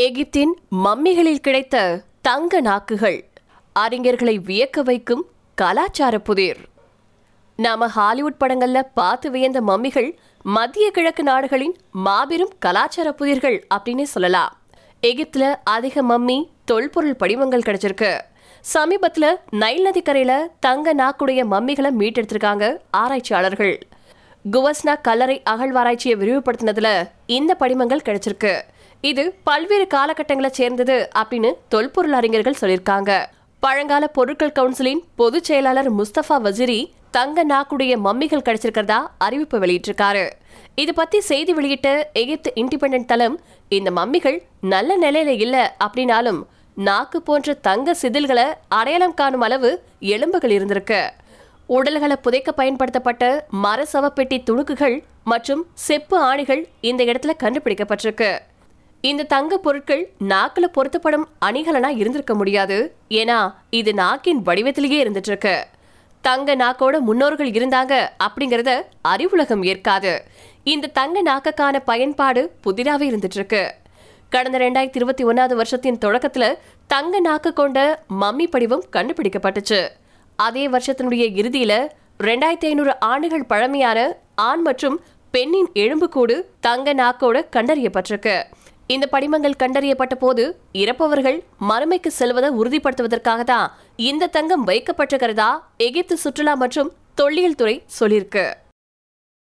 எகிப்தின் மம்மிகளில் கிடைத்த தங்க நாக்குகள். அறிஞர்களை வியக்க வைக்கும் கலாச்சார புதிர். நாம ஹாலிவுட் படங்கள்ல பார்த்து வியந்த மம்மிகள் மத்திய கிழக்கு நாடுகளின் மாபெரும் கலாச்சார புதிர்கள் அப்படின்னு சொல்லலாம். எகிப்துல அதிக மம்மி தொல்பொருள் படிவங்கள் கிடைச்சிருக்கு. சமீபத்துல நைல் நதிக்கரையில தங்க நாக்குடைய மம்மிகளை மீட்டெடுத்திருக்காங்க ஆராய்ச்சியாளர்கள். குவஸ்னா கல்லறை அகழ்வாராய்ச்சியை விரிவுபடுத்தினதுல இந்த படிமங்கள் கிடைச்சிருக்கு. இது பல்வேறு காலகட்டங்களை சேர்ந்தது அப்படின்னு தொல்பொருள் அறிஞர்கள் சொல்லியிருக்காங்க. பழங்கால பொருட்கள் கவுன்சிலின் பொதுச் செயலாளர் முஸ்தபா வசிரி தங்க நாக்குடைய மம்மிகள் கிடைச்சிருக்கிறதா அறிவிப்பு வெளியிட்டிருக்காரு. இது பத்தி செய்தி வெளியிட்ட எகிப்து இண்டிபெண்டன்ட் தளம் இந்த மம்மிகள் நல்ல நிலையில இல்ல அப்படின்னாலும் நாக்கு போன்ற தங்க சிதில்களை அடையாளம் காணும் அளவு எலும்புகள் இருந்திருக்கு. உடல்களை புதைக்க பயன்படுத்தப்பட்ட மர சவப்பெட்டி துணுக்குகள் மற்றும் செப்பு ஆணிகள் இந்த இடத்துல கண்டுபிடிக்கப்பட்டிருக்கு. இந்த தங்க பொருட்கள் நாக்குல பொருத்தப்படும் அணிகலனா இருந்திருக்க முடியாது. ஏன்னா இது நாக்கின் வடிவத்திலேயே இருந்துட்டு இருக்கு தங்க நாக்கோட முன்னோர்கள் இருந்தாங்க அப்படிங்கறத அறிவுலகம் ஏற்காது. இந்த தங்க நாக்கக்கான பயன்பாடு புதிராவே இருந்துட்டு இருக்கு கடந்த ரெண்டாயிரத்தி இருபத்தி ஒன்னாவது வருஷத்தின் தொடக்கத்துல தங்க நாக்கு கொண்ட மம்மி படிவம் கண்டுபிடிக்கப்பட்டுச்சு. அதே வருஷத்தினுடைய இறுதியில ரெண்டாயிரத்தி ஐநூறு ஆண்டுகள் பழமையான ஆண் மற்றும் பெண்ணின் எலும்புக்கூடு தங்க நாக்கோட கண்டறியப்பட்டிருக்கு. இந்த படிமங்கள் கண்டறியப்பட்ட போது இறப்பவர்கள் மறுமைக்கு செல்வதை உறுதிப்படுத்துவதற்காக தான் இந்த தங்கம் வைக்கப்பட்டிருக்கிறதா எகிப்து சுற்றுலா மற்றும் தொல்லியல் துறை சொல்லியிருக்கு.